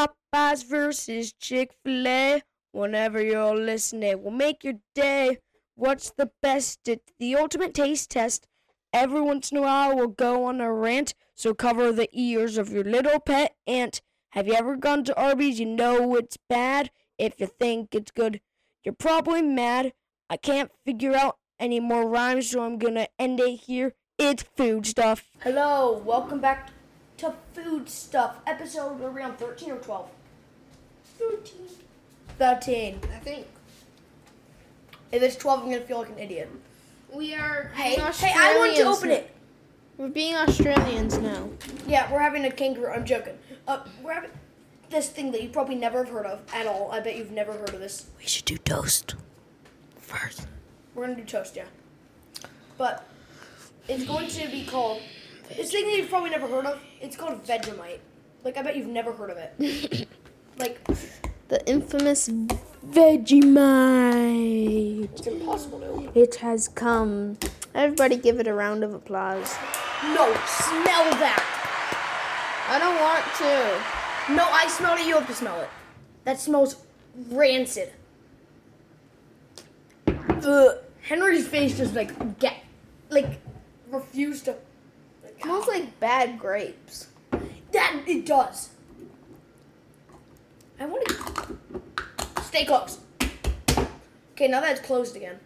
Popeyes versus Chick fil A. Whenever you're listening, will make your day. What's the best? It's the ultimate taste test. Every once in a while, we'll go on a rant, so cover the ears of your little pet ant. Have you ever gone to Arby's? You know it's bad. If you think it's good, you're probably mad. I can't figure out any more rhymes, so I'm gonna end it here. It's food stuff. Hello, welcome back to Food Stuff, episode around 13 or 12. 13. 13. I think If it's 12, I'm gonna feel like an idiot. we are. Hey, hey, I want to open it. We're being Australians now. Yeah, we're having a kangaroo. I'm joking. Uh, we're having this thing that you probably never have heard of at all. I bet you've never heard of this. We should do toast first. We're gonna do toast, yeah. But it's going to be called this thing that you've probably never heard of. It's called Vegemite. Like I bet you've never heard of it. like The infamous Vegemite. it's impossible to. It has come. Everybody, give it a round of applause. No, smell that. I don't want to. No, I smell it. You have to smell it. That smells rancid. Ugh. Henry's face just like get, like, refused to. Smells like bad grapes. That it does. I want to stay close. Okay, now that it's closed again.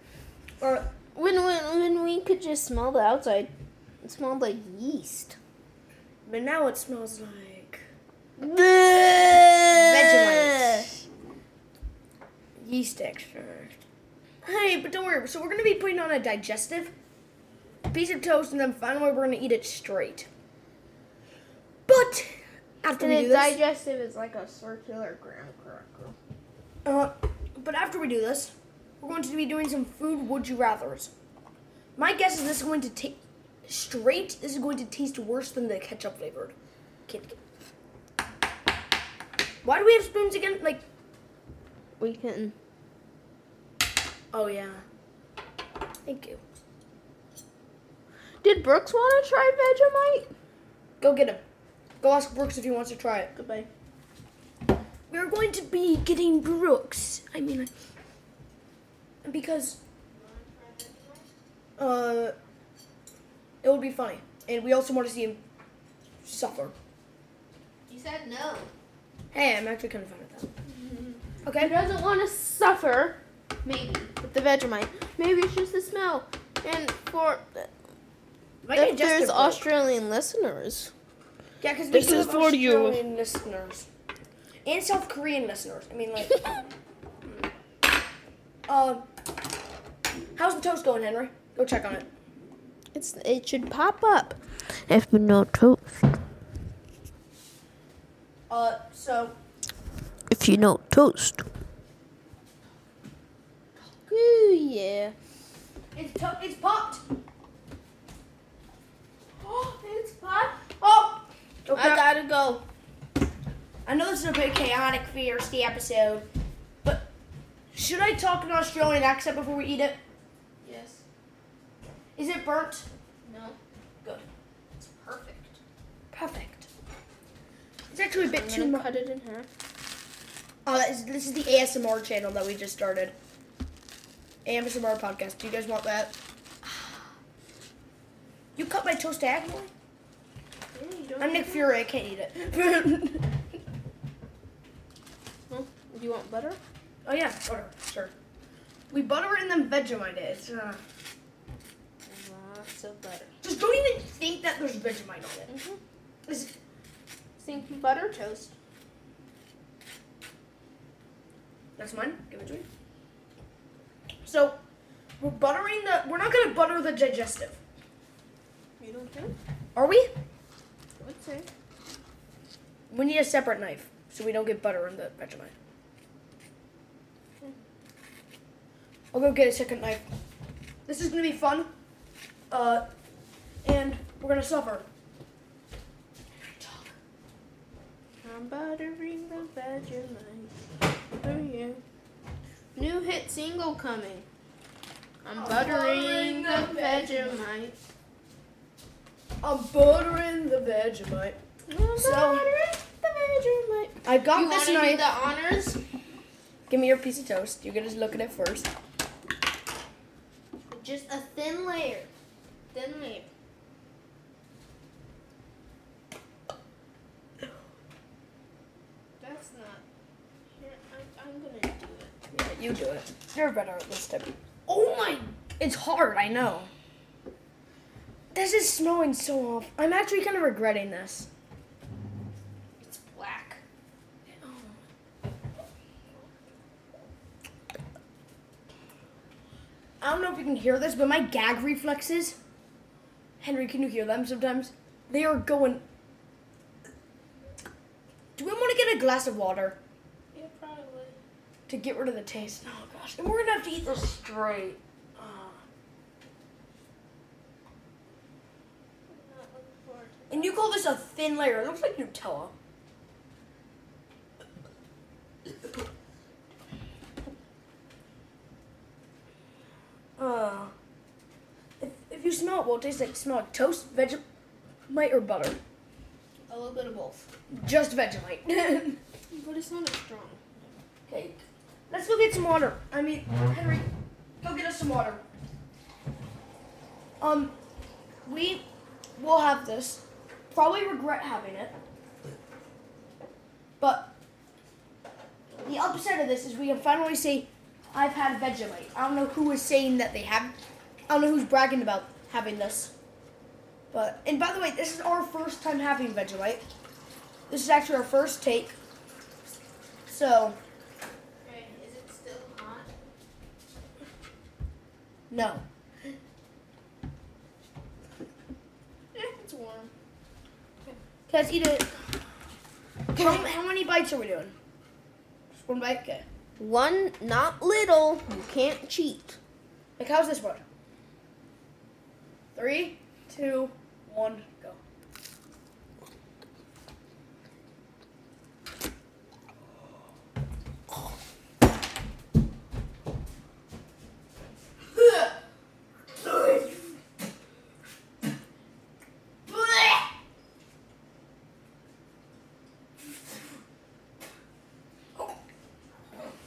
Or When, when, when we could just smell the outside, it smelled like yeast. but now it smells like Vegemite. yeast extract. Hey, but don't worry. So we're gonna be putting on a digestive piece of toast, and then finally we're gonna eat it straight. But after And we do this, digestive is like a circular graham cracker. Uh, but after we do this, we're going to be doing some food would you rather's. My guess is this is going to taste straight. This is going to taste worse than the ketchup flavored. Kid. Why do we have spoons again? Like, We can. oh yeah. Thank you. Did Brooks want to try Vegemite? Go get him. Go ask Brooks if he wants to try it. Goodbye. We're going to be getting Brooks. I mean, because uh, it would be funny, and we also want to see him suffer. He said no. Hey, I'm actually kind of fine with that. He Okay. doesn't want to suffer. Maybe with the Vegemite. Maybe it's just the smell. And for My if digestive there's broke. Australian listeners, yeah, because this is for you. Australian listeners and South Korean listeners. I mean, like, uh, how's the toast going, Henry? Go check on it. it's it should pop up. If no toast. Uh, so If you know toast. Ooh yeah. it's to- it's popped. Oh. Oh, Okay. I gotta go. I know this is a bit chaotic, fiercey episode, but should I talk in Australian accent before we eat it? Yes. Is it burnt? No. Good. It's perfect. Perfect. It's actually a bit I'm too much. cut it in half. Oh, that is, this is the ASMR channel that we just started. ASMR podcast. Do you guys want that? You cut my toast diagonally? I'm Nick Fury. I can't eat it. Do you want butter? oh yeah, butter. Sure. We butter it and then Vegemite it. It's, uh, Lots of butter. just don't even think that there's Vegemite on it. Mm-hmm. It's- Think butter toast. That's mine. Give it to me. So, we're buttering the. We're not gonna butter the digestive, You don't think? are we? Would say. We need a separate knife so we don't get butter in the Vegemite. I'll go get a second knife. This is gonna be fun. Uh, and we're gonna suffer. I'm buttering the Vegemite for you. New hit single coming. I'm buttering the Vegemite. I'm buttering the Vegemite. I'm So- the Vegemite. I got You this knife. the honors? Give me your piece of toast. You can just look at it first. Just a thin layer. Thin layer. That's not. Here, I'm, I'm gonna do it. Yeah, you do it. You're better at this type. Oh my! It's hard. I know. This is smelling so off. I'm actually kind of regretting this. It's black. I don't know if you can hear this, but my gag reflexes. Henry, can you hear them sometimes? They are going. Do we want to get a glass of water Yeah, probably. to get rid of the taste? Oh gosh, and we're gonna have to eat this straight. Ah. I'm not looking forward to And you call this a thin layer? It looks like Nutella. Uh, if, if you smell it, well, it tastes like smell toast, Vegemite, or butter. A little bit of both. Just Vegemite. But it's not as strong. okay, let's go get some water. I mean, Henry, go get us some water. Um, we will have this. Probably regret having it. But the upside of this is we can finally say, I've had Vegemite. I don't know who is saying that they have. I don't know who's bragging about having this. But and by the way, this is our first time having Vegemite. This is actually our first take. So Okay, is it still hot? no. Yeah, it's warm. Okay, let's eat it. How, how many bites are we doing? Just one bite. Okay. One, not little. You can't cheat. Like how's this one? Three, two, one, go.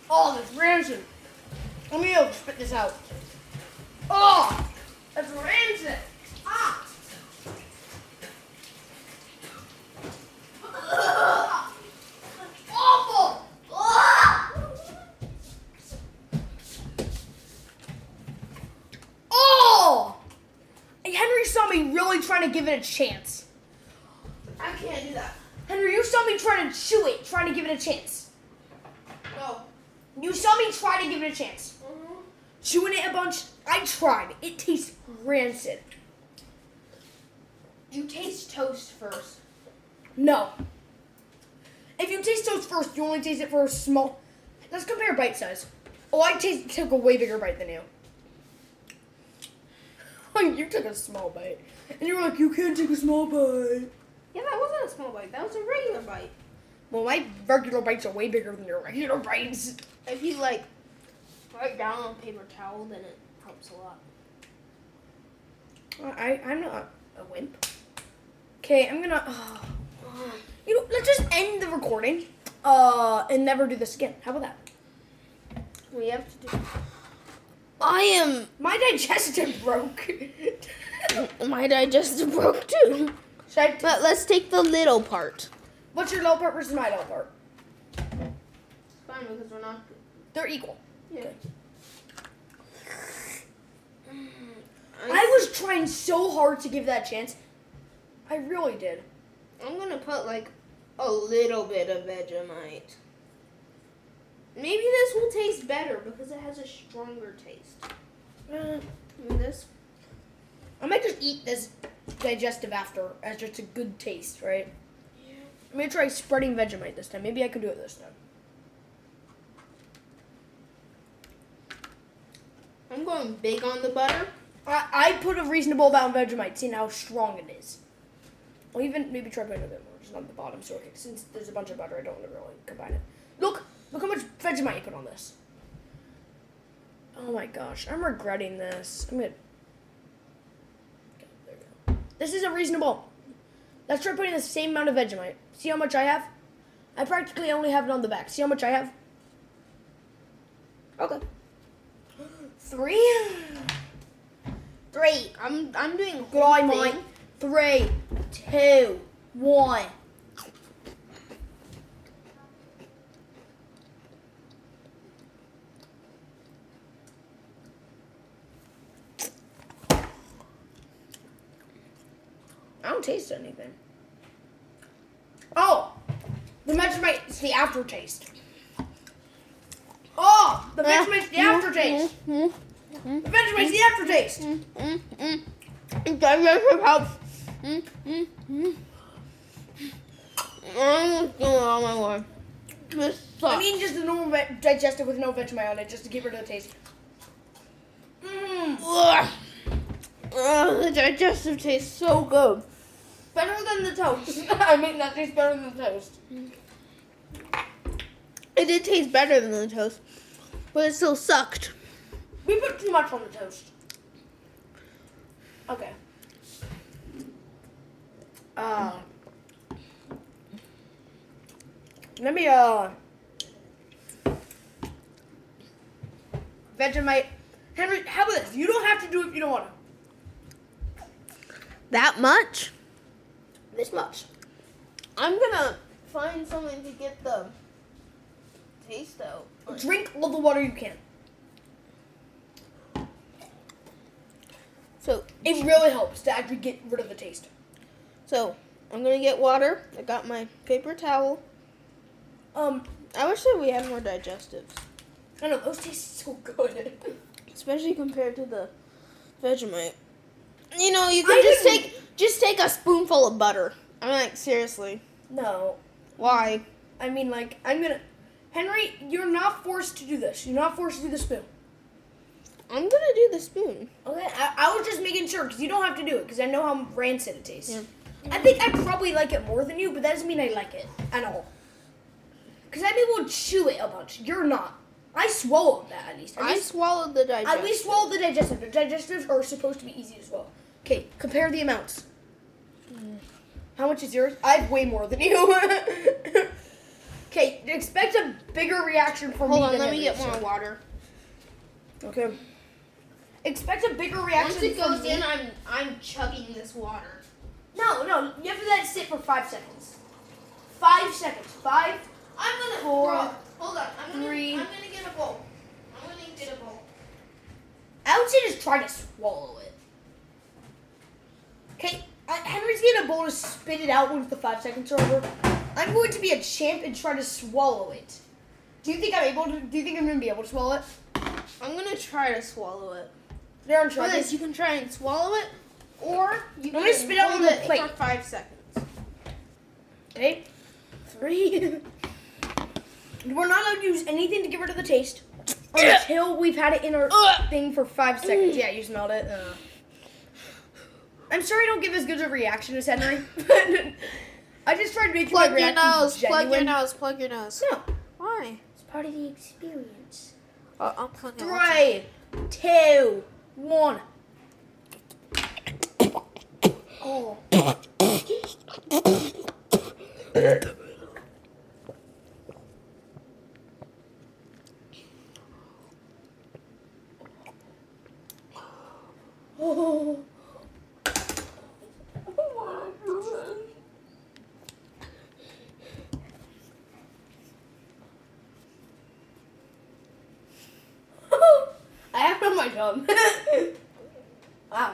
Oh, that's rancid. Let this out. Oh, that's rancid. Ah. Ugh. Awful. Ah. Oh! Henry saw me really trying to give it a chance. I can't do that. Henry, you saw me trying to chew it, trying to give it a chance. No. You saw me try to give it a chance. Mm-hmm. Chewing it a bunch, I tried. It tastes rancid. You taste toast first. No. If you taste toast first, you only taste it for a small. Let's compare bite size. Oh, I taste, took a way bigger bite than you. you took a small bite. And you were like, you can't take a small bite. Yeah, that wasn't a small bite. That was a regular bite. Well, my regular bites are way bigger than your regular bites. If you like write down on paper towel, then it helps a lot. I, I'm not a wimp. Okay, I'm gonna. Uh, you know, let's just end the recording. Uh, and never do this again. How about that? We have to do. I am. My digestive broke. My digestive broke too. But let's take the little part. What's your little part versus my little part? It's fine, because we're not. They're equal. Yeah. I was trying so hard to give that chance. I really did. I'm gonna put like a little bit of Vegemite. Maybe this will taste better because it has a stronger taste. Uh, this, I might just eat this digestive after as just a good taste, right? I'm gonna try spreading Vegemite this time. Maybe I can do it this time. I'm going big on the butter. I, I put a reasonable amount of Vegemite, seeing how strong it is. Or even maybe try putting a bit more, just on the bottom, so since there's a bunch of butter, I don't want to really combine it. Look, look how much Vegemite you put on this. Oh my gosh, I'm regretting this. I'm gonna. Okay, there we go. This is a reasonable. Let's try putting the same amount of Vegemite. See how much I have? I practically only have it on the back. See how much I have? Okay. Three. Three. I'm I'm doing Good thing. Three, two, one. I don't taste anything. Oh, the Vegemite is the aftertaste. Oh, the uh, Vegemite's the mm-hmm, aftertaste. Mm-hmm. Mm, The Vegemite's the aftertaste. mm, mm, mm. It digestive helps. Mm, mm, mm. I'm going on my way. This sucks. I mean, just the normal ve- digestive with no Vegemite on it, just to get rid of the taste. Mmm. Ugh. Ugh, the digestive tastes so good. Better than the toast. I mean, that tastes better than the toast. It did taste better than the toast, but it still sucked. We put too much on the toast. Okay. Uh, let me, uh, Vegemite. Henry, how about this? You don't have to do it if you don't want to. That much? This much. I'm gonna find something to get the taste out. Drink all the water you can. So, It really helps to actually get rid of the taste. so I'm gonna get water. I got my paper towel. Um, I wish that we had more digestives, I know those taste so good. especially compared to the Vegemite. You know, you can I just didn't- take just take a spoonful of butter. I'm like, seriously, no, why? I mean like I'm gonna. Henry, you're not forced to do this. You're not forced to do the spoon. I'm gonna do the spoon. Okay, I, I was just making sure because you don't have to do it because I know how rancid it tastes. Yeah. I think I probably like it more than you, but that doesn't mean I like it at all. Because I'm able to chew it a bunch. You're not. I swallowed that at least. At I least, swallowed the I, digestive. we swallowed the digestive. The digestives are supposed to be easy as well. Okay, compare the amounts. Mm. How much is yours? I have way more than you. okay, expect a bigger reaction from Hold me Hold on, let me get more water. Okay. Expect a bigger reaction. Once it from goes me. in, I'm I'm chugging this water. No, no, you have to let it sit for five seconds. Five seconds. Five. I'm gonna Four, bro, hold on. I'm gonna three. I'm gonna get a bowl. I'm gonna get a bowl. I would say just try to swallow it. Okay, uh, Henry's getting a bowl to spit it out once the five seconds are over. I'm going to be a champ and try to swallow it. Do you think I'm able to? Do you think I'm going to be able to swallow it? I'm gonna try to swallow it. There, I'm For trying. this, you can try and swallow it, or you I'm can gonna spit out on the plate. for five seconds. Okay, three. We're not allowed to use anything to get rid of the taste until we've had it in our Ugh. thing for five seconds. Yeah, you smelled it. Uh. I'm sorry I don't give as good a reaction as Henry. I just tried to make my Plug your reaction nose. Plug your nose. Plug your nose. No, Why? it's part of the experience. Uh, I'll plug it. Three, two, one. Oh. Oh. I have it on my tongue. wow.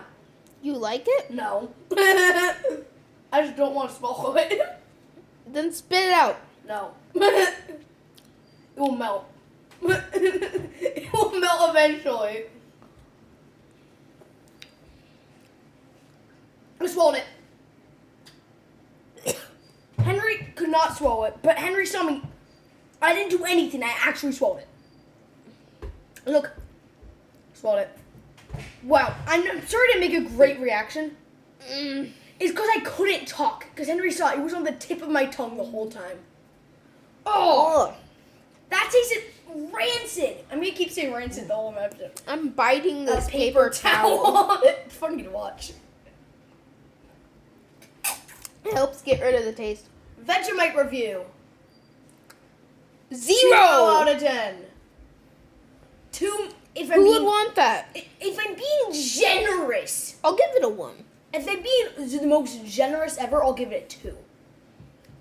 You like it? No. I just don't want to swallow it. Then spit it out. No. it will melt. it will melt eventually. I swallowed it. Henry could not swallow it, but Henry saw me. I didn't do anything. I actually swallowed it. Look. Swallowed it. Wow. I'm, sorry to make a great reaction. Mm. It's because I couldn't talk. Because Henry saw it. It was on the tip of my tongue the whole time. Oh, that tasted rancid. I'm gonna keep saying rancid the whole episode. I'm biting this paper, towel. it's funny to watch. It helps get rid of the taste. Vegemite review. Zero out of ten. Two. If I'm Who being, would want that? if I'm being generous, I'll give it a one. if I'm being the most generous ever, I'll give it a two.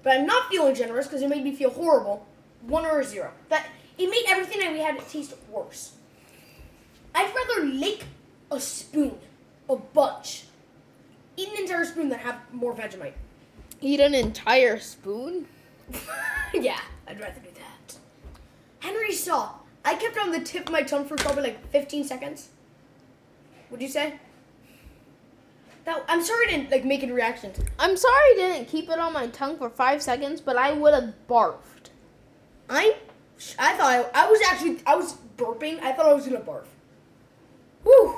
But I'm not feeling generous because it made me feel horrible. One or a zero. That it made everything that we had taste worse. I'd rather lick a spoon, a bunch, eat an entire spoon than have more Vegemite. Eat an entire spoon? yeah, I'd rather do that. Henry saw. I kept on the tip of my tongue for probably like 15 seconds. Would you say? That, I'm sorry I didn't like make any reactions. I'm sorry I didn't keep it on my tongue for five seconds, but I would have barfed. I, I thought I, I was actually I was burping. I thought I was gonna barf. Whew.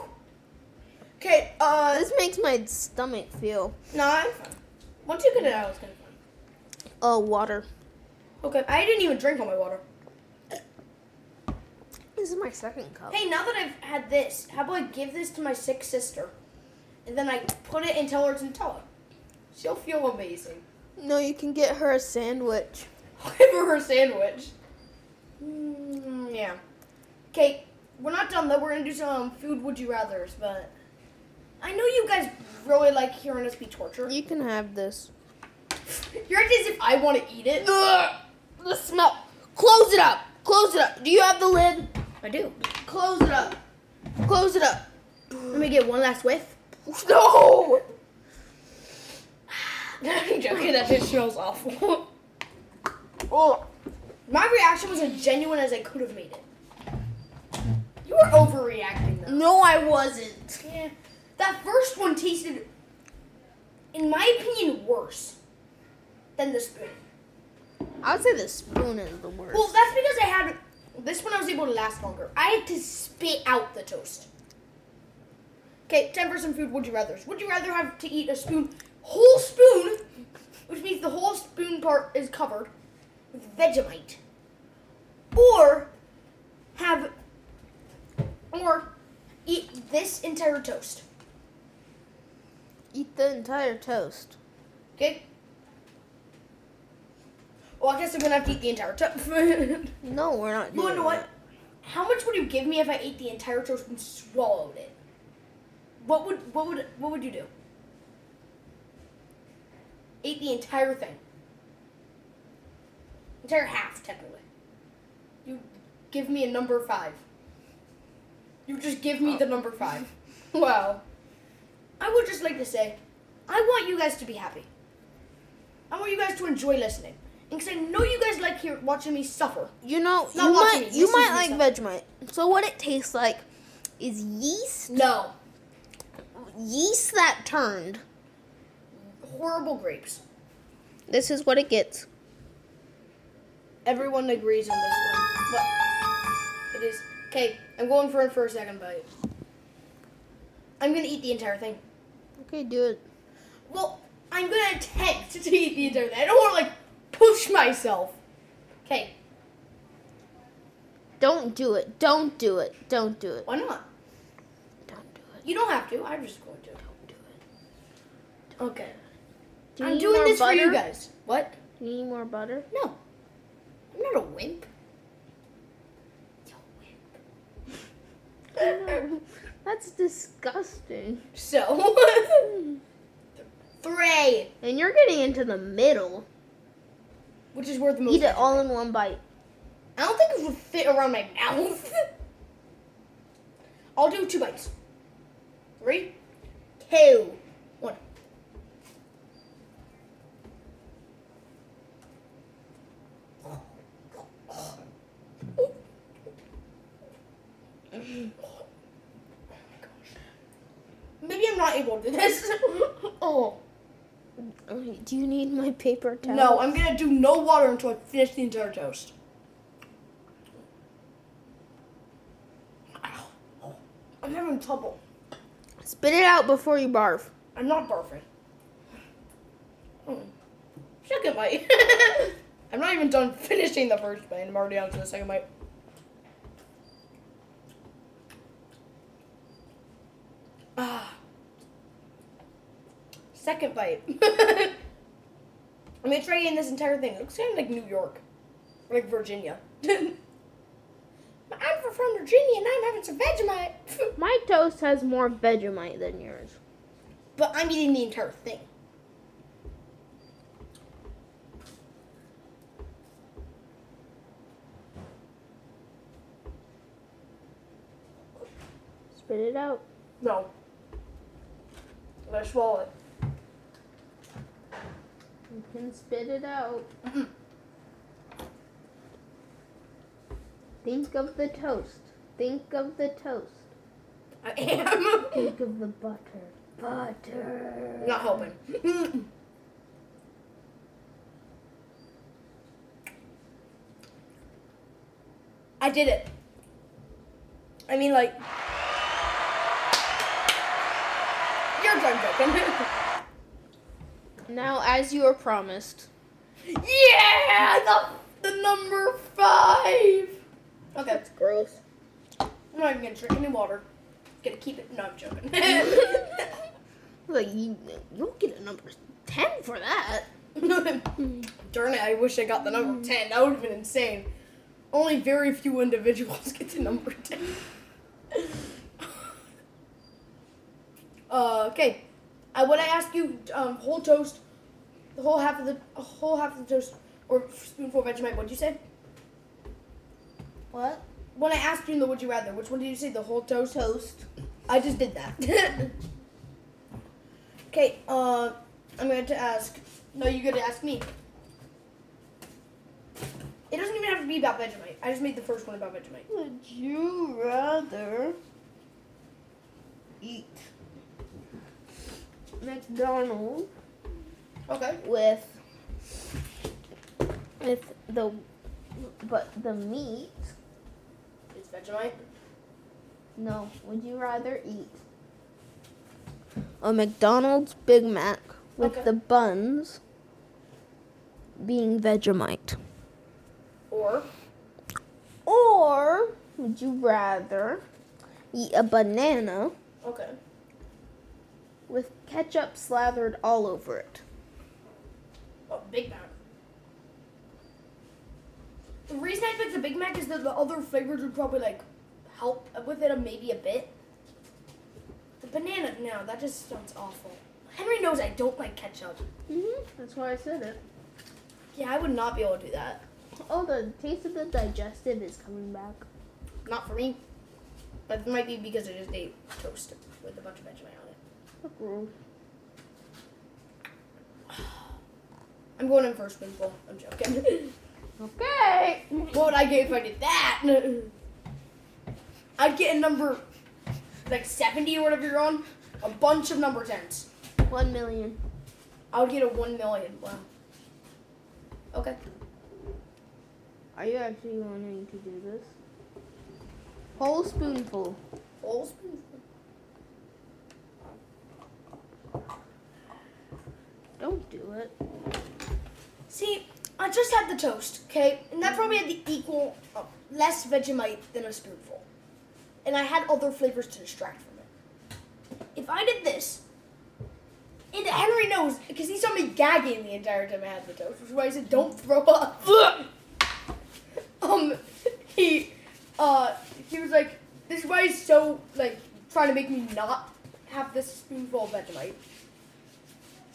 Okay. Uh. This makes my stomach feel. No, I'm fine. Once you get it out, it's gonna be fine. Oh, water. Okay. I didn't even drink all my water. This is my second cup. Hey, now that I've had this, how about I give this to my sick sister, and then I put it and tell her to tell her. She'll feel amazing. No, you can get her a sandwich. I'll give her her sandwich. Mm, yeah. Okay, we're not done though. We're gonna do some food would you rather's, but I know you guys really like hearing us be tortured. You can have this. You're acting as if I want to eat it. Ugh, the smell. Close it up. Close it up. Do you have the lid? I do. Close it up. Close it up. Let me get one last whiff. No. I'm joking. That just smells awful. Oh. My reaction was as genuine as I could have made it. You were overreacting though. No, I wasn't. Yeah. That first one tasted, in my opinion, worse than the spoon. I would say the spoon is the worst. Well, that's because I had this one. I was able to last longer. I had to spit out the toast. Okay, time for some food. Would you rather? Would you rather have to eat a spoon, whole spoon, which means the whole spoon part is covered with Vegemite, or have, or eat this entire toast? Eat the entire toast. Okay. Well, I guess I'm gonna have to eat the entire toast. No, we're not You doing wanna know what? How much would you give me if I ate the entire toast and swallowed it? What would what would what would you do? Ate the entire thing. Entire half, technically. You give me a number five. You just give me the number five. Well, I would just like to say, I want you guys to be happy. I want you guys to enjoy listening. And because I know you guys like here watching me suffer. You know, Not you watching might me, you might to like Vegemite. So what it tastes like is yeast, No. yeast that turned. Horrible grapes. This is what it gets. Everyone agrees on this one. But it is. Okay, I'm going for it for a second bite. I'm gonna eat the entire thing. Okay, do it. Well, I'm gonna attempt to eat the entire thing. I don't wanna, like, push myself. Okay, Don't do it. Don't do it. Don't do it. why not? Don't do it. You don't have to. I'm just going to. Don't do it. Okay. Do I'm doing this butter? for you guys. What? You need more butter? No. I'm not a wimp. You wimp. That's disgusting. So, three, And you're getting into the middle. Which is worth the most. Eat it all in one bite. I don't think it would fit around my mouth. I'll do two bites. Three, two, one. Maybe I'm not able to do this. oh. Do you need my paper towel? No, I'm gonna do no water until I finish the entire toast. I'm having trouble. Spit it out before you barf. I'm not barfing. Mm. Second bite. I'm not even done finishing the first bite. I'm already on to the second bite. Ah. Second bite. I'm gonna try eating this entire thing. It looks kind of like New York. Like Virginia. I'm from Virginia and I'm having some Vegemite. My toast has more Vegemite than yours. but I'm eating the entire thing. Spit it out. No. I'm gonna swallow it. You can spit it out. Think of the toast. Think of the toast. I am. Think of the butter. Butter. Not hoping. I did it. I mean, like. You're done joking. Now, as you were promised, yeah! The, the number five! Okay. That's gross. I'm not even gonna drink any water. Gonna keep it. No, I'm joking. Like you, you'll get a number ten for that. Darn it, I wish I got the number 10. That would have been insane. Only very few individuals get to number 10. uh, okay. I when I ask you um, whole toast, the whole half of the a whole half of the toast, or spoonful of Vegemite, what'd you say? What? When I asked you in the would you rather, which one did you say? The whole toast? Toast. I just did that. okay, uh, I'm going to ask. No, you got to ask me. It doesn't even have to be about Vegemite. I just made the first one about Vegemite. Would you rather eat McDonald's Okay. with with the but the meat? It's Vegemite. No. Would you rather eat a McDonald's Big Mac with Okay. the buns being Vegemite? Or Or would you rather eat a banana okay. Ketchup slathered all over it? Oh, Big Mac. The reason I picked the Big Mac is that the other flavors would probably like help with it maybe a bit. The banana, no, that just sounds awful. Henry knows I don't like ketchup. Mm-hmm. That's why I said it. Yeah, I would not be able to do that. Oh, the taste of the digestive is coming back. Not for me. But it might be because I just ate toast with a bunch of Vegemite on I'm going in for a spoonful. I'm joking. Okay. what would I get if I did that? I'd get a number like 70 or whatever you're on. A bunch of number 10s. One million. I would get a 1 million. Wow. Okay. Are you actually wanting to do this? Whole spoonful. Whole spoonful. Don't do it. See, I just had the toast, okay? And that probably had the equal, uh, less Vegemite than a spoonful. And I had other flavors to distract from it. If I did this, and Henry knows, because he saw me gagging the entire time I had the toast, which is why I said, don't throw up. um, he, uh, he was like, this is why he's so, like, trying to make me not have this spoonful of Vegemite.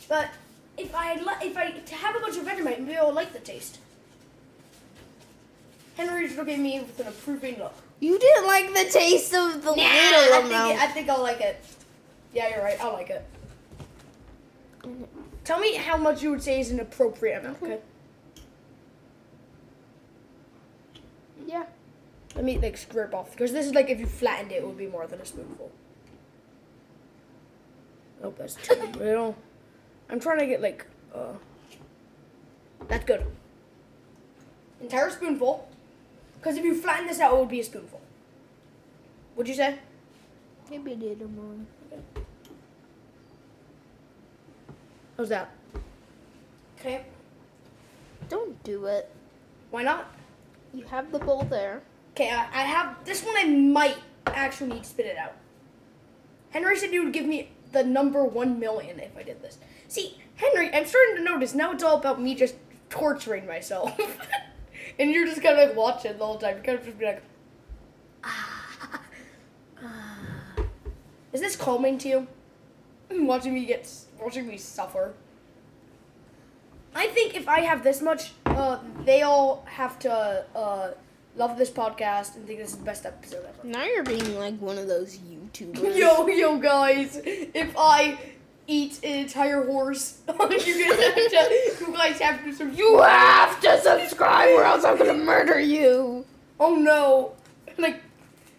But if I li- if I to have a bunch of Vegemite, maybe I'll like the taste. Henry just looked at me with an approving look. You didn't like the taste of the Nah, little I think, it, I think I'll like it. Yeah, you're right. I'll like it. Tell me how much you would say is an appropriate amount. Okay. yeah. Let me like scrape off because this is like if you flattened it, it would be more than a spoonful. Oh, that's too little. I'm trying to get like, uh, that's good. Entire spoonful. Because if you flatten this out, it would be a spoonful. Would you say? Maybe a little more. How's that? Okay. Don't do it. Why not? You have the bowl there. Okay, I, I have this one. I might actually need to spit it out. Henry said he would give me the number one million if I did this. See, Henry, I'm starting to notice now it's all about me just torturing myself. and you're just kind of like watching the whole time. You kind of just be like, ah, ah. Is this calming to you? Watching me get, watching me suffer. I think if I have this much, uh, they all have to uh, love this podcast and think this is the best episode ever. Now you're being like one of those YouTubers. Yo, yo, guys! If I eat an entire horse, you guys have to, you guys have to subscribe. You have to subscribe or else I'm gonna murder you. Oh no! Like,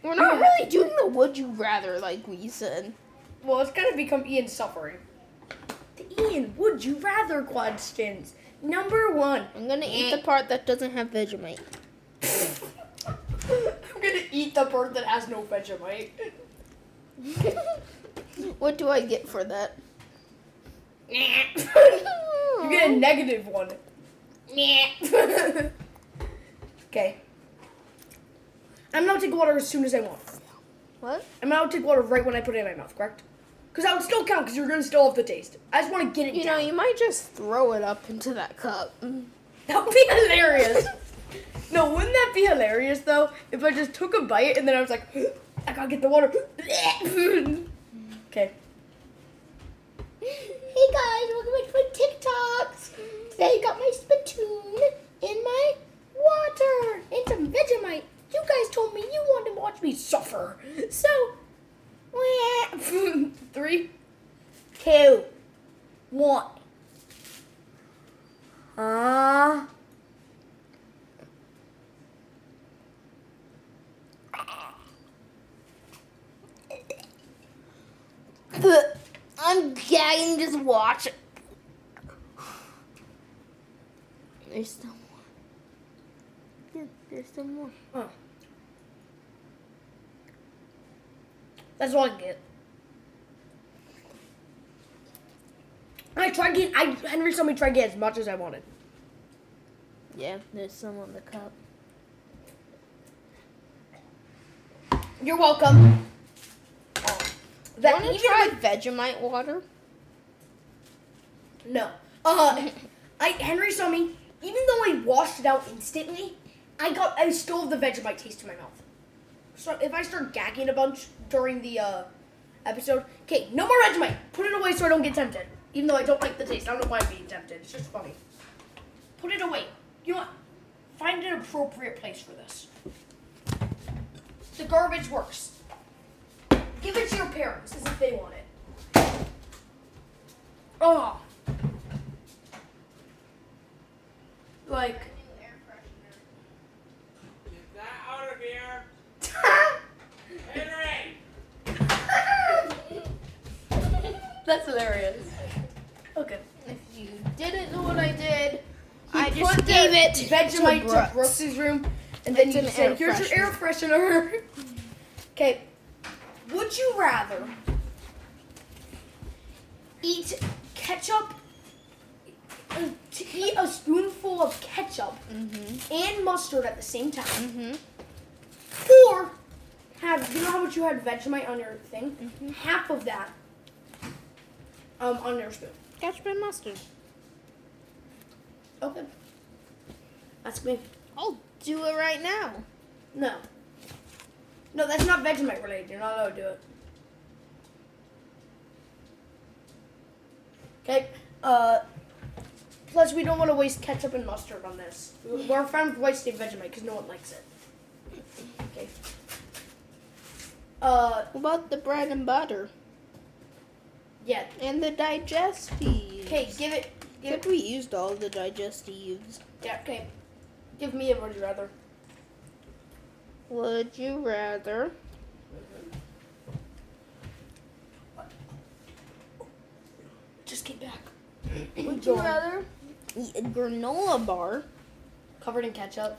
We're not really doing the would you rather like we said. well, it's gonna become Ian suffering. The Ian, would you rather questions? Number one. I'm gonna eat the part that doesn't have Vegemite. I'm gonna eat the part that has no Vegemite. what do I get for that? You get a negative one. okay. I'm gonna take water as soon as I want. What? I'm gonna take water right when I put it in my mouth, correct? Because that would still count because you're gonna still have the taste. I just want to get it You know, you might just throw it up into that cup. That would be hilarious. no, wouldn't that be hilarious though? If I just took a bite and then I was like, I gotta get the water. okay. Hey guys, welcome back to my TikToks. Today I got my spittoon in my water and some Vegemite. You guys told me you wanted to watch me suffer. So, three, two, one. Uh, I'm gagging, just watch. There's still more. Yeah, there's still more. that's all I get. I tried to get, I, Henry saw me try to get as much as I wanted. Yeah, there's some on the cup. You're welcome. That to even try with Vegemite water? No. Uh, I Henry saw me. Even though I washed it out instantly, I got I still have the Vegemite taste in my mouth. So if I start gagging a bunch during the uh, episode, okay, no more Vegemite. Put it away so I don't get tempted. Even though I don't like the taste, I don't know why I'm being tempted. It's just funny. Put it away. You know what? Find an appropriate place for this. The garbage works. Give it to your parents as if they want it. Oh. Like. Get that out of here! Henry! That's hilarious. Okay. If you didn't know what I did, I just put the gave it Vegemite to to Brooks. Brooks's room, and then It's you an said, air "Here's your air freshener." okay. Would you rather eat ketchup? uh, To eat a spoonful of ketchup Mm-hmm. and mustard at the same time, Mm-hmm. or have you know how much you had Vegemite on your thing? Mhm. Half of that um, on your spoon. Ketchup and mustard. Okay. That's me. I'll do it right now. No. No, that's not Vegemite related. You're not allowed to do it. Okay. Uh. Plus, we don't want to waste ketchup and mustard on this. We're fine with wasting Vegemite because no one likes it. Okay. Uh. What about the bread and butter Yeah. and the digestives? Okay. Give it. Give Except we used all the digestives. Yeah. Okay. Give me a would you rather. Would you rather Just get back. Would you rather eat a granola bar Covered in ketchup,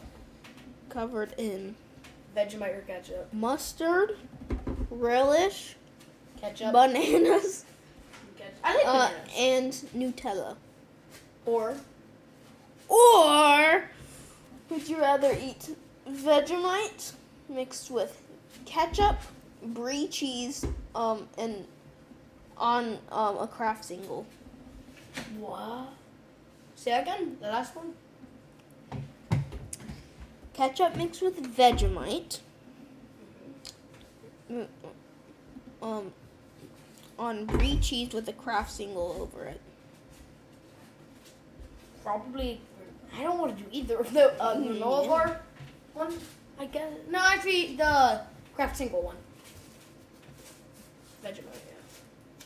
covered in Vegemite or ketchup, mustard, relish, ketchup. bananas, ketchup. I like uh, bananas. and Nutella? or Or would you rather eat Vegemite mixed with ketchup, brie cheese, um, and on um, a Kraft single? What? Say again. The last one. ketchup mixed with Vegemite. Mm, Um, on brie cheese with a Kraft single over it. Probably. I don't want to do either of the uh, Mm, granola bar one. I guess no, actually the Kraft single one. Vegemite. Yeah.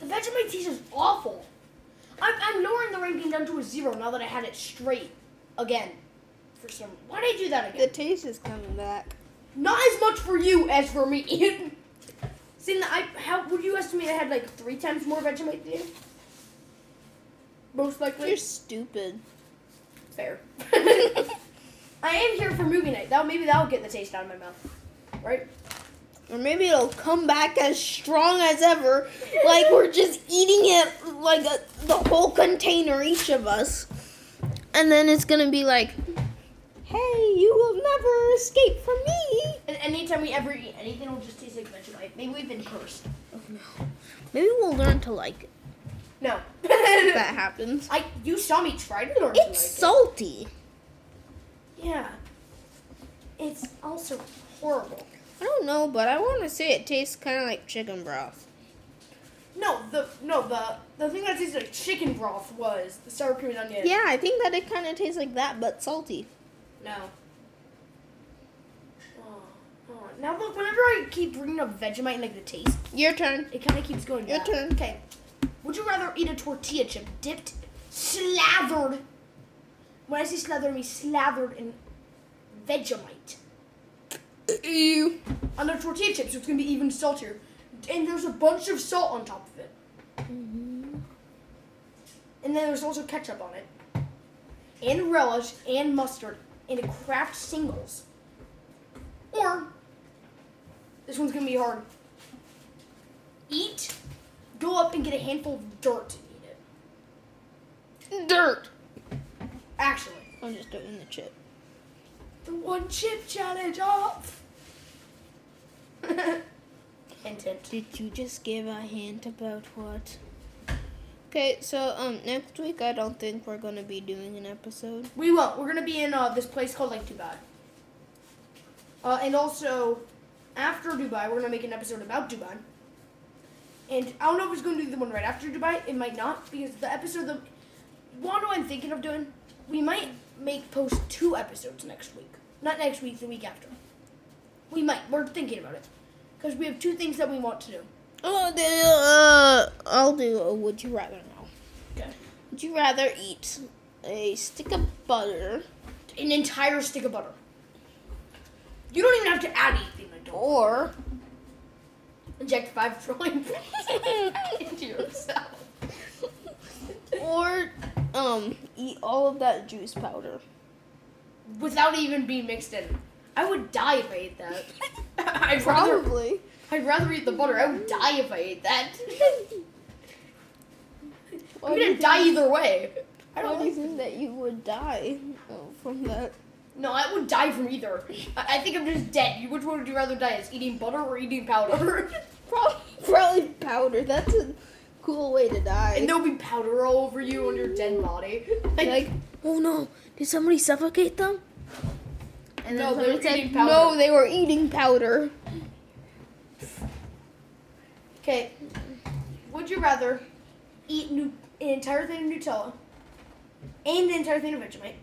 The Vegemite taste is awful. I'm, I'm lowering the ranking down to a zero now that I had it straight again. For some, why did I do that again? The taste is coming back. Not as much for you as for me. Seeing that I, how would you estimate I had like three times more Vegemite than you? Most likely. You're stupid. Fair. I am here for movie night. That maybe that'll get the taste out of my mouth, right? Or maybe it'll come back as strong as ever, like we're just eating it like a, the whole container, each of us. And then it's gonna be like, hey, you will never escape from me. And anytime we ever eat anything, it'll just taste like Vegemite. Maybe we've been cursed. Oh no. Maybe we'll learn to like it. No. if that happens. I you saw me try to learn to like It's it. Yeah. It's also horrible. I don't know, but I want to say it tastes kind of like chicken broth. No, the no the the thing that tastes like chicken broth was the sour cream and onion. Yeah, I think that it kind of tastes like that, but salty. No. Oh, oh. Now look, whenever I keep bringing up Vegemite and like the taste, Your turn. It kind of keeps going. Your turn. Okay. Would you rather eat a tortilla chip dipped, slathered? When I say slathered, I mean slathered in Vegemite Ew. on the tortilla chips, so it's gonna be even saltier. And there's a bunch of salt on top of it. Mm-hmm. And then there's also ketchup on it, and relish, and mustard, and a Kraft singles. Or this one's gonna be hard. Eat, go up and get a handful of dirt to eat it. Dirt. Actually, I'm just doing the chip. the one chip challenge off. hint, hint. Did you just give a hint about what? Okay, so um next week I don't think we're gonna be doing an episode. We won't. We're gonna be in uh, this place called Lake Dubai. Uh, and also, after Dubai, we're gonna make an episode about Dubai. And I don't know if it's gonna be the one right after Dubai. It might not because the episode the one I'm thinking of doing, we might make post two episodes next week. Not next week, the week after. We might. We're thinking about it because we have two things that we want to do. Oh, uh, I'll do a would you rather now. Okay. Would you rather eat a stick of butter An entire stick of butter. You don't even have to add anything. Or Inject five trillion into yourself. or um eat all of that juice powder? without even being mixed in. I would die if I ate that. I'd rather, Probably. I'd rather eat the butter. I would die if I ate that. Why I'm gonna die either way. I don't do you like. think that you would die from that? No, I would die from either. I, I think I'm just dead. You- Which one would you rather die as? Eating butter or eating powder? Probably, probably powder. That's a cool way to die. and there'll be powder all over you on your dead body. Like, like, oh no, did somebody suffocate them? And No, they somebody were said, eating powder. No, they were eating powder. okay. Would you rather eat nu- an entire thing of Nutella and an entire thing of Vegemite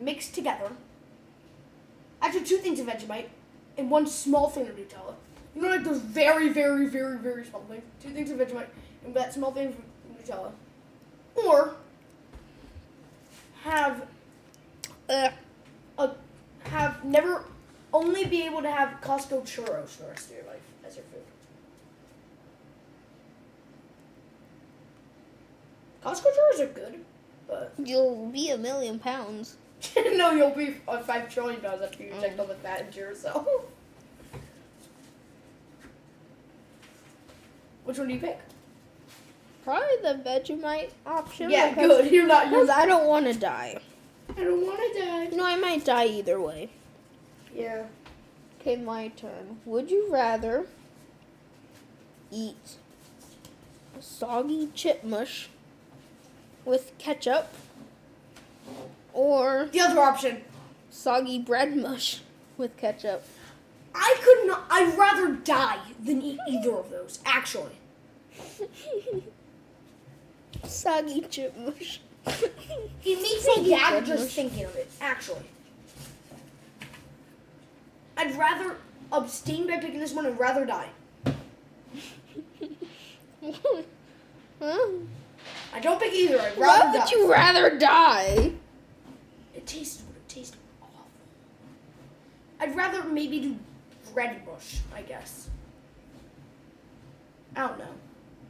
mixed together? Actually, two things of Vegemite and one small thing of Nutella. You know, like those very, very, very, very small things. Two things of Vegemite and that small thing of Nutella. Or have Ugh. a have never only be able to have Costco churros for the rest of your life as your food. Costco churros are good, but You'll be a million pounds. no, you'll be on five trillion pounds after you inject Mm. all the fat into yourself. Which one do you pick? Probably the Vegemite option. yeah, because- good. You're not. Because I don't want to die. I don't want to die. You know, I might die either way. Yeah. Okay, my turn. Would you rather eat soggy chip mush with ketchup or The other option. Soggy bread mush with ketchup. I could not. I'd rather die than eat either of those. Actually, Soggy chip mush. it makes me gag just thinking of it. Actually, I'd rather abstain by picking this one and rather die. huh? I don't pick either. I'd rather Why would die. you rather die? It tastes it tastes awful. I'd rather maybe do bread mush, I guess. I don't know.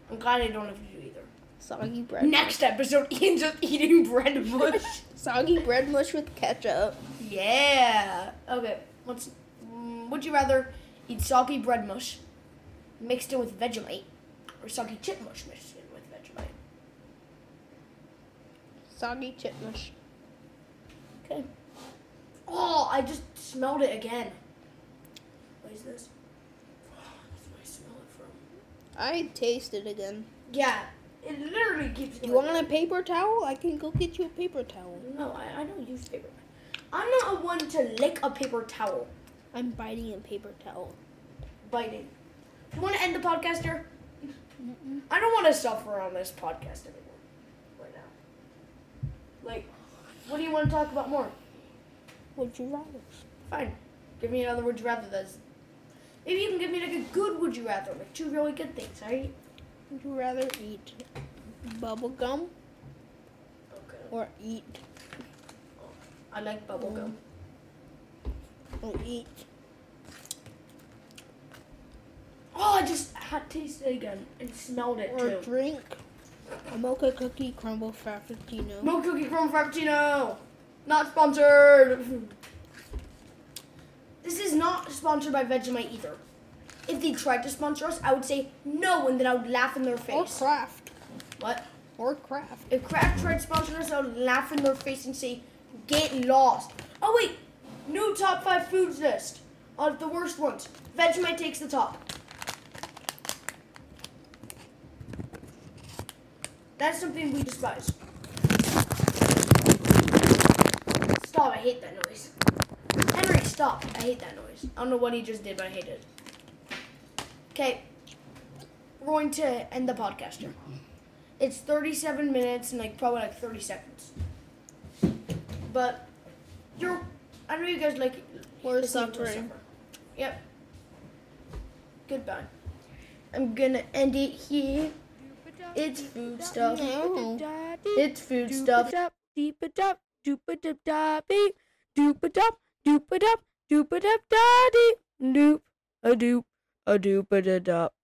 I'm glad I don't have to do either. Soggy bread. Next episode, Ian's just eating bread mush. mush. Soggy bread mush with ketchup. yeah. Okay. What's? Mm, would you rather eat soggy bread mush mixed in with Vegemite, or soggy chip mush mixed in with Vegemite? Soggy chip mush. Okay. Oh, I just smelled it again. Is this? That's where I smell it from. I taste it again. Yeah, it literally keeps You want a paper towel? I can go get you a paper towel. No, I, I don't use paper. I'm not a one to lick a paper towel. I'm biting a paper towel. Biting. You want to end the podcast here? I don't want to suffer on this podcast anymore. Right now. Like, what do you want to talk about more? Would you rather? Fine. Give me another would you rather that's Maybe you can give me like a good would you rather, like two really good things, alright? Would you rather eat bubble gum Okay. or eat I like bubble gum. Mm. or eat Oh, I just had tasted it again and smelled it or too. drink a mocha cookie crumble frappuccino? Milk cookie crumb frappuccino. Not sponsored. This is not sponsored by Vegemite either. If they tried to sponsor us, I would say no, and then I would laugh in their face. Or Kraft. What? Or Kraft. If Kraft tried to sponsor us, I would laugh in their face and say, "Get lost." Oh wait, new top five foods list of the worst ones. Vegemite takes the top. That's something we despise. Stop! I hate that noise. Stop! I hate that noise. I don't know what he just did, but I hate it. Okay, we're going to end the podcast here. It's 37 minutes and like probably like 30 seconds. But you're, I know you guys like We're listening to us suffering. suffer. Yep. Goodbye. I'm gonna end it here. It's food stuff. No. It's food stuff. Deep a dup, doop a dup doop a dup, doop a dup, doop a dup da doop a doop, a doop a da dup.